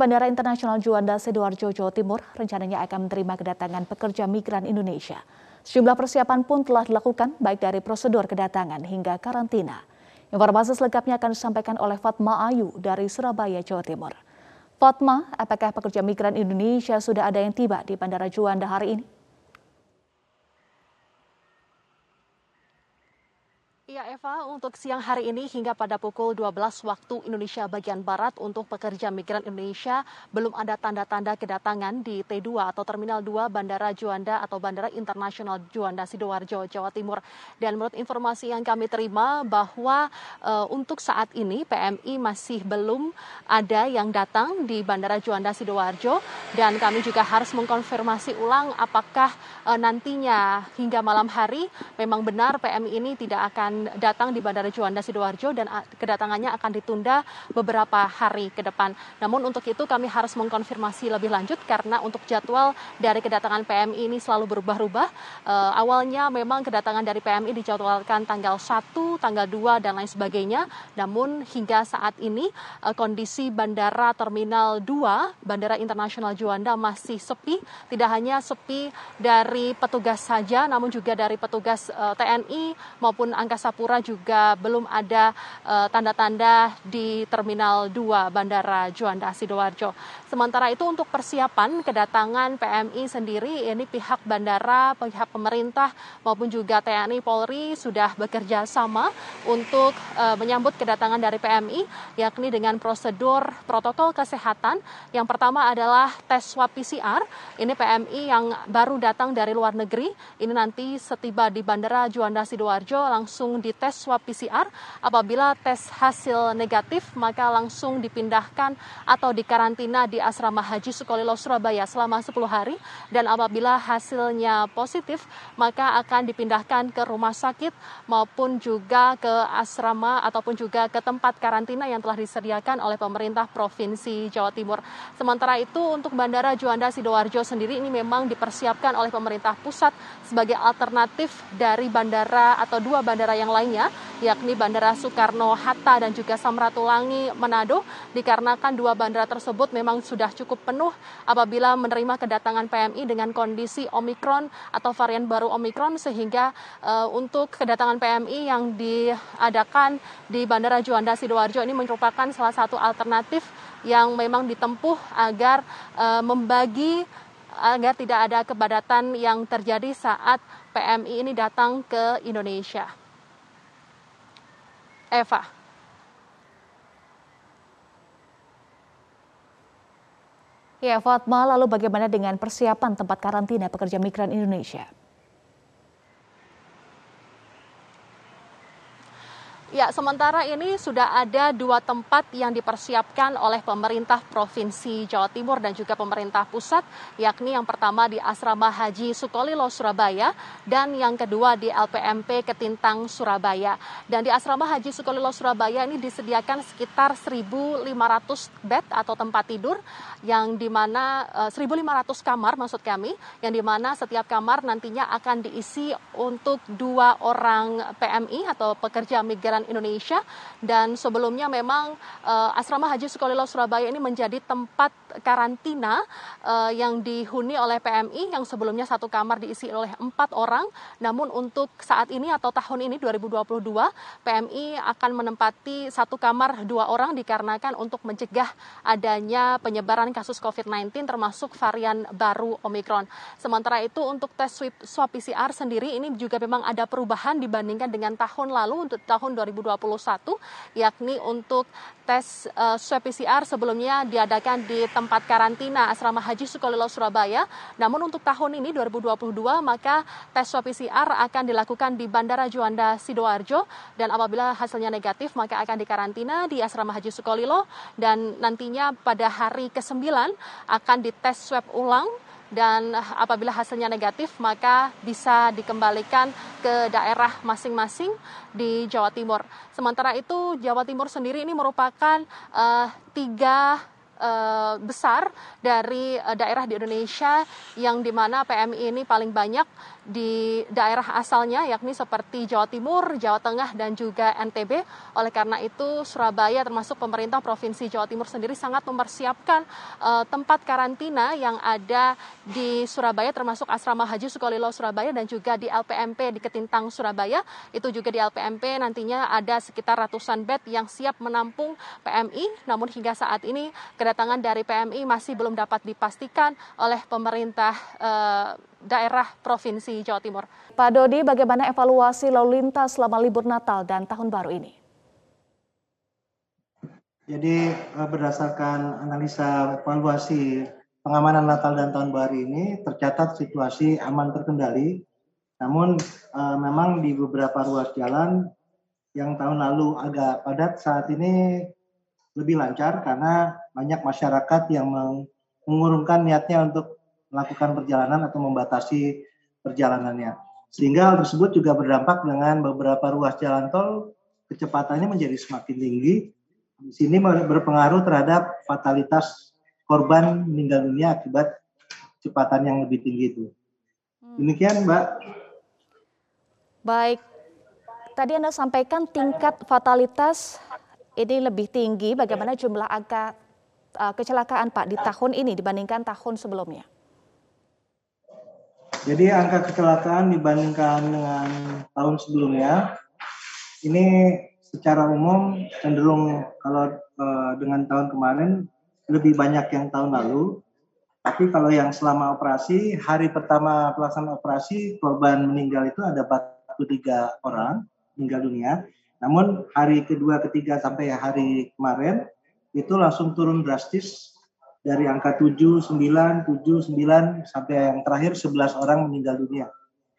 Bandara Internasional Juanda Sidoarjo, Jawa Timur rencananya akan menerima kedatangan pekerja migran Indonesia. Sejumlah persiapan pun telah dilakukan baik dari prosedur kedatangan hingga karantina. Informasi selengkapnya akan disampaikan oleh Fatma Ayu dari Surabaya, Jawa Timur. Fatma, apakah pekerja migran Indonesia sudah ada yang tiba di Bandara Juanda hari ini? Ya Eva, untuk siang hari ini hingga pada pukul 12 waktu Indonesia bagian Barat untuk pekerja migran Indonesia belum ada tanda-tanda kedatangan di T2 atau Terminal 2 Bandara Juanda atau Bandara Internasional Juanda Sidoarjo, Jawa Timur. Dan menurut informasi yang kami terima bahwa e, untuk saat ini PMI masih belum ada yang datang di Bandara Juanda Sidoarjo dan kami juga harus mengkonfirmasi ulang apakah e, nantinya hingga malam hari memang benar PMI ini tidak akan datang di Bandara Juanda Sidoarjo dan kedatangannya akan ditunda beberapa hari ke depan. Namun untuk itu kami harus mengkonfirmasi lebih lanjut karena untuk jadwal dari kedatangan PMI ini selalu berubah-ubah. E, awalnya memang kedatangan dari PMI dijadwalkan tanggal 1, tanggal 2 dan lain sebagainya. Namun hingga saat ini e, kondisi Bandara Terminal 2 Bandara Internasional Juanda masih sepi. Tidak hanya sepi dari petugas saja namun juga dari petugas e, TNI maupun Angkasa Sapura juga belum ada eh, tanda-tanda uh, di Terminal 2 Bandara Juanda Sidoarjo. Sementara itu untuk persiapan kedatangan PMI sendiri ini pihak bandara, pihak pemerintah maupun juga TNI Polri sudah bekerja sama untuk uh, menyambut kedatangan dari PMI yakni dengan prosedur protokol kesehatan. Yang pertama adalah tes swab PCR. Ini PMI yang baru datang dari luar negeri. Ini nanti setiba di Bandara Juanda Sidoarjo langsung dites swab PCR. Apabila tes hasil negatif, maka langsung dipindahkan atau dikarantina di asrama haji Sukolilo Surabaya selama 10 hari. Dan apabila hasilnya positif, maka akan dipindahkan ke rumah sakit maupun juga ke asrama ataupun juga ke tempat karantina yang telah disediakan oleh pemerintah Provinsi Jawa Timur. Sementara itu untuk Bandara Juanda Sidoarjo sendiri ini memang dipersiapkan oleh pemerintah pusat sebagai alternatif dari bandara atau dua bandara yang lainnya, yakni Bandara Soekarno-Hatta dan juga Samratulangi Manado, dikarenakan dua bandara tersebut memang sudah cukup penuh apabila menerima kedatangan PMI dengan kondisi Omikron atau varian baru Omikron, sehingga uh, untuk kedatangan PMI yang diadakan di Bandara Juanda Sidoarjo ini merupakan salah satu alternatif yang memang ditempuh agar uh, membagi agar tidak ada kepadatan yang terjadi saat PMI ini datang ke Indonesia. Eva. Ya, Fatma, lalu bagaimana dengan persiapan tempat karantina pekerja migran Indonesia? Ya, sementara ini sudah ada dua tempat yang dipersiapkan oleh pemerintah Provinsi Jawa Timur dan juga pemerintah pusat, yakni yang pertama di Asrama Haji Sukolilo, Surabaya, dan yang kedua di LPMP Ketintang, Surabaya. Dan di Asrama Haji Sukolilo, Surabaya ini disediakan sekitar 1.500 bed atau tempat tidur, yang di mana 1.500 eh, kamar maksud kami, yang di mana setiap kamar nantinya akan diisi untuk dua orang PMI atau pekerja migran Indonesia. Dan sebelumnya memang uh, asrama haji Sukolilo Surabaya ini menjadi tempat karantina uh, yang dihuni oleh PMI yang sebelumnya satu kamar diisi oleh empat orang. Namun untuk saat ini atau tahun ini 2022 PMI akan menempati satu kamar dua orang dikarenakan untuk mencegah adanya penyebaran kasus COVID-19 termasuk varian baru Omikron. Sementara itu untuk tes swab PCR sendiri ini juga memang ada perubahan dibandingkan dengan tahun lalu. Untuk tahun 2021 yakni untuk tes uh, swab PCR sebelumnya diadakan di tempat karantina asrama Haji Sukolilo Surabaya. Namun untuk tahun ini 2022 maka tes swab PCR akan dilakukan di Bandara Juanda Sidoarjo. Dan apabila hasilnya negatif maka akan dikarantina di asrama Haji Sukolilo. Dan nantinya pada hari ke-9 akan dites swab ulang dan apabila hasilnya negatif maka bisa dikembalikan ke daerah masing-masing di Jawa Timur. Sementara itu Jawa Timur sendiri ini merupakan uh, tiga uh, besar dari uh, daerah di Indonesia yang di mana PMI ini paling banyak di daerah asalnya yakni seperti Jawa Timur, Jawa Tengah dan juga NTB. Oleh karena itu Surabaya termasuk pemerintah Provinsi Jawa Timur sendiri sangat mempersiapkan uh, tempat karantina yang ada di Surabaya termasuk Asrama Haji Sukolilo Surabaya dan juga di LPMP di Ketintang Surabaya. Itu juga di LPMP nantinya ada sekitar ratusan bed yang siap menampung PMI. Namun hingga saat ini kedatangan dari PMI masih belum dapat dipastikan oleh pemerintah uh, daerah Provinsi Jawa Timur. Pak Dodi, bagaimana evaluasi lalu lintas selama libur Natal dan Tahun Baru ini? Jadi eh, berdasarkan analisa evaluasi pengamanan Natal dan Tahun Baru ini tercatat situasi aman terkendali. Namun eh, memang di beberapa ruas jalan yang tahun lalu agak padat saat ini lebih lancar karena banyak masyarakat yang mengurungkan niatnya untuk melakukan perjalanan atau membatasi perjalanannya. Sehingga hal tersebut juga berdampak dengan beberapa ruas jalan tol kecepatannya menjadi semakin tinggi. Di sini berpengaruh terhadap fatalitas korban meninggal dunia akibat kecepatan yang lebih tinggi itu. Hmm. Demikian, Mbak. Baik. Tadi Anda sampaikan tingkat fatalitas ini lebih tinggi. Bagaimana jumlah angka uh, kecelakaan Pak di tahun ini dibandingkan tahun sebelumnya? Jadi angka kecelakaan dibandingkan dengan tahun sebelumnya ini secara umum cenderung kalau uh, dengan tahun kemarin lebih banyak yang tahun lalu. Tapi kalau yang selama operasi, hari pertama pelaksanaan operasi korban meninggal itu ada 43 orang meninggal dunia. Namun hari kedua, ketiga sampai hari kemarin itu langsung turun drastis dari angka 7, 9, 7, 9 sampai yang terakhir 11 orang meninggal dunia.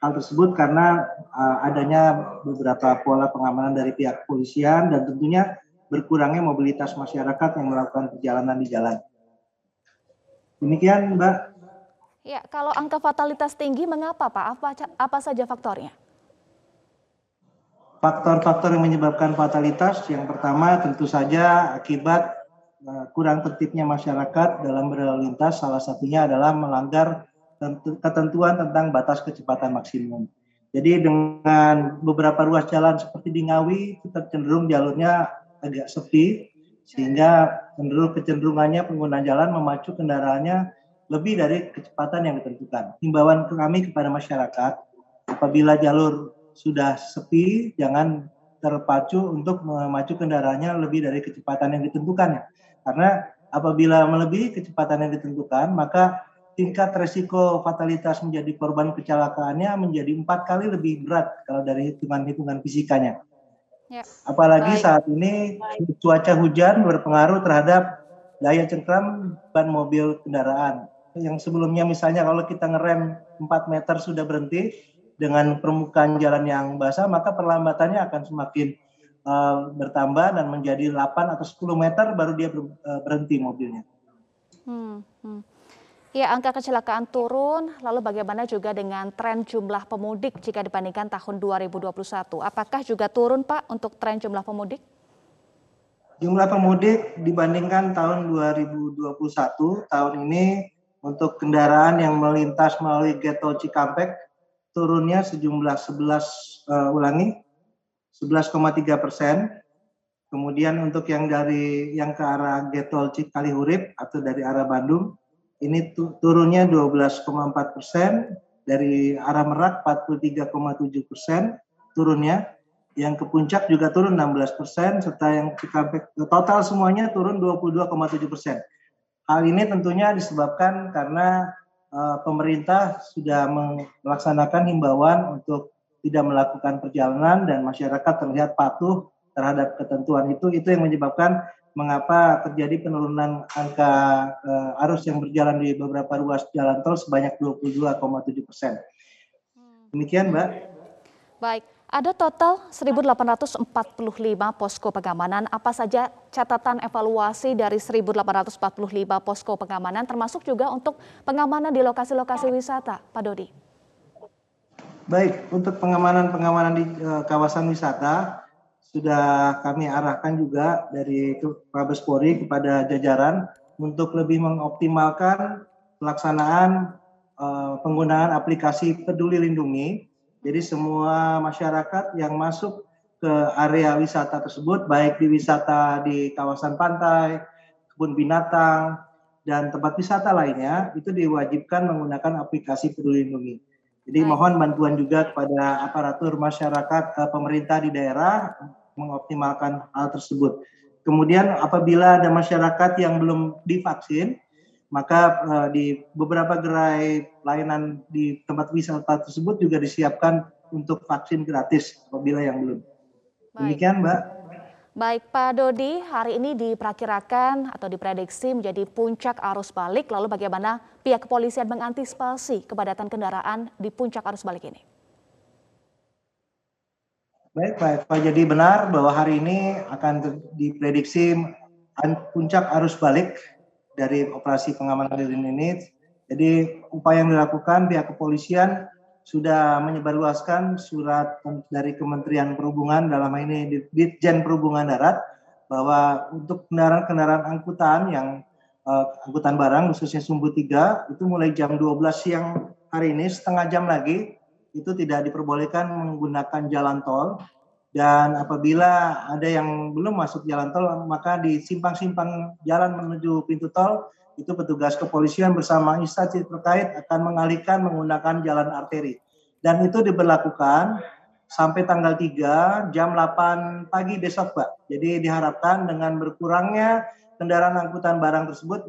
Hal tersebut karena uh, adanya beberapa pola pengamanan dari pihak kepolisian dan tentunya berkurangnya mobilitas masyarakat yang melakukan perjalanan di jalan. Demikian, Mbak. Ya, kalau angka fatalitas tinggi, mengapa Pak? Apa, apa saja faktornya? Faktor-faktor yang menyebabkan fatalitas, yang pertama tentu saja akibat kurang tertibnya masyarakat dalam berlalu lintas salah satunya adalah melanggar ketentuan tentang batas kecepatan maksimum. Jadi dengan beberapa ruas jalan seperti di Ngawi kita cenderung jalurnya agak sepi sehingga cenderung kecenderungannya pengguna jalan memacu kendaraannya lebih dari kecepatan yang ditentukan. Himbauan kami kepada masyarakat apabila jalur sudah sepi jangan terpacu untuk memacu kendaraannya lebih dari kecepatan yang ditentukan karena apabila melebihi kecepatan yang ditentukan, maka tingkat resiko fatalitas menjadi korban kecelakaannya menjadi empat kali lebih berat kalau dari hitungan-hitungan fisikanya. Ya. Apalagi Baik. saat ini cuaca hujan berpengaruh terhadap daya cengkram ban mobil kendaraan. Yang sebelumnya misalnya kalau kita ngerem 4 meter sudah berhenti dengan permukaan jalan yang basah, maka perlambatannya akan semakin uh, bertambah dan menjadi 8 atau 10 meter baru dia ber, uh, berhenti mobilnya. Hmm, hmm. Ya, angka kecelakaan turun, lalu bagaimana juga dengan tren jumlah pemudik jika dibandingkan tahun 2021? Apakah juga turun Pak untuk tren jumlah pemudik? Jumlah pemudik dibandingkan tahun 2021, tahun ini untuk kendaraan yang melintas melalui Getol Cikampek turunnya sejumlah 11 uh, ulangi 11,3 persen. Kemudian untuk yang dari yang ke arah Getol Cikalihurip atau dari arah Bandung ini turunnya 12,4 persen. Dari arah Merak 43,7 persen turunnya. Yang ke puncak juga turun 16 persen serta yang Cikampek total semuanya turun 22,7 persen. Hal ini tentunya disebabkan karena pemerintah sudah melaksanakan himbauan untuk tidak melakukan perjalanan dan masyarakat terlihat patuh terhadap ketentuan itu itu yang menyebabkan mengapa terjadi penurunan angka uh, arus yang berjalan di beberapa ruas jalan tol sebanyak 22,7 persen. Demikian, Mbak. Baik, ada total 1.845 posko pengamanan. Apa saja catatan evaluasi dari 1.845 posko pengamanan, termasuk juga untuk pengamanan di lokasi-lokasi wisata, Pak Dodi? Baik, untuk pengamanan-pengamanan di uh, kawasan wisata sudah kami arahkan juga dari Mabes Polri kepada jajaran untuk lebih mengoptimalkan pelaksanaan uh, penggunaan aplikasi Peduli Lindungi. Jadi semua masyarakat yang masuk ke area wisata tersebut, baik di wisata di kawasan pantai, kebun binatang, dan tempat wisata lainnya, itu diwajibkan menggunakan aplikasi Peduli Lindungi. Jadi mohon bantuan juga kepada aparatur masyarakat uh, pemerintah di daerah mengoptimalkan hal tersebut. Kemudian apabila ada masyarakat yang belum divaksin, maka uh, di beberapa gerai layanan di tempat wisata tersebut juga disiapkan untuk vaksin gratis apabila yang belum. Demikian, Mbak. Baik, Pak Dodi, hari ini diperkirakan atau diprediksi menjadi puncak arus balik. Lalu bagaimana pihak kepolisian mengantisipasi kepadatan kendaraan di puncak arus balik ini? Baik, baik. Pak jadi benar bahwa hari ini akan diprediksi puncak arus balik dari operasi pengamanan ini. Jadi upaya yang dilakukan pihak kepolisian sudah menyebarluaskan surat dari Kementerian Perhubungan dalam hal ini Ditjen Perhubungan Darat bahwa untuk kendaraan-kendaraan angkutan yang uh, angkutan barang khususnya Sumbu 3 itu mulai jam 12 siang hari ini setengah jam lagi itu tidak diperbolehkan menggunakan jalan tol dan apabila ada yang belum masuk jalan tol maka di simpang-simpang jalan menuju pintu tol itu petugas kepolisian bersama instansi terkait akan mengalihkan menggunakan jalan arteri dan itu diberlakukan sampai tanggal 3 jam 8 pagi besok Pak. Jadi diharapkan dengan berkurangnya kendaraan angkutan barang tersebut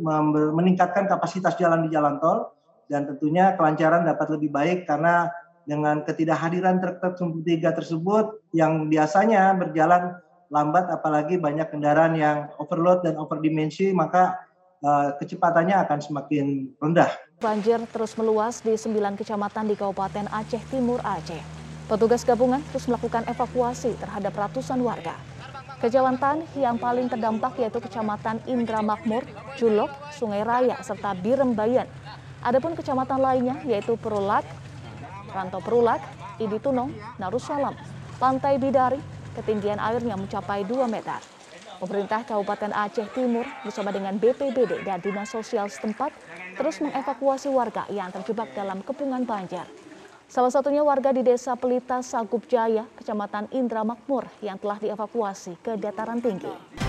meningkatkan kapasitas jalan di jalan tol dan tentunya kelancaran dapat lebih baik karena dengan ketidakhadiran truk-truk sumbu tiga tersebut yang biasanya berjalan lambat apalagi banyak kendaraan yang overload dan overdimensi maka uh, kecepatannya akan semakin rendah. Banjir terus meluas di sembilan kecamatan di Kabupaten Aceh Timur Aceh. Petugas gabungan terus melakukan evakuasi terhadap ratusan warga. Kecamatan yang paling terdampak yaitu Kecamatan Indra Makmur, Julok, Sungai Raya, serta Birembayan. Adapun kecamatan lainnya yaitu Perulak, Rantau Perulak, Idi Tunong, Pantai Bidari, ketinggian airnya mencapai 2 meter. Pemerintah Kabupaten Aceh Timur bersama dengan BPBD dan Dinas Sosial setempat terus mengevakuasi warga yang terjebak dalam kepungan banjir. Salah satunya warga di Desa Pelita Sagup Jaya, Kecamatan Indra Makmur yang telah dievakuasi ke dataran tinggi.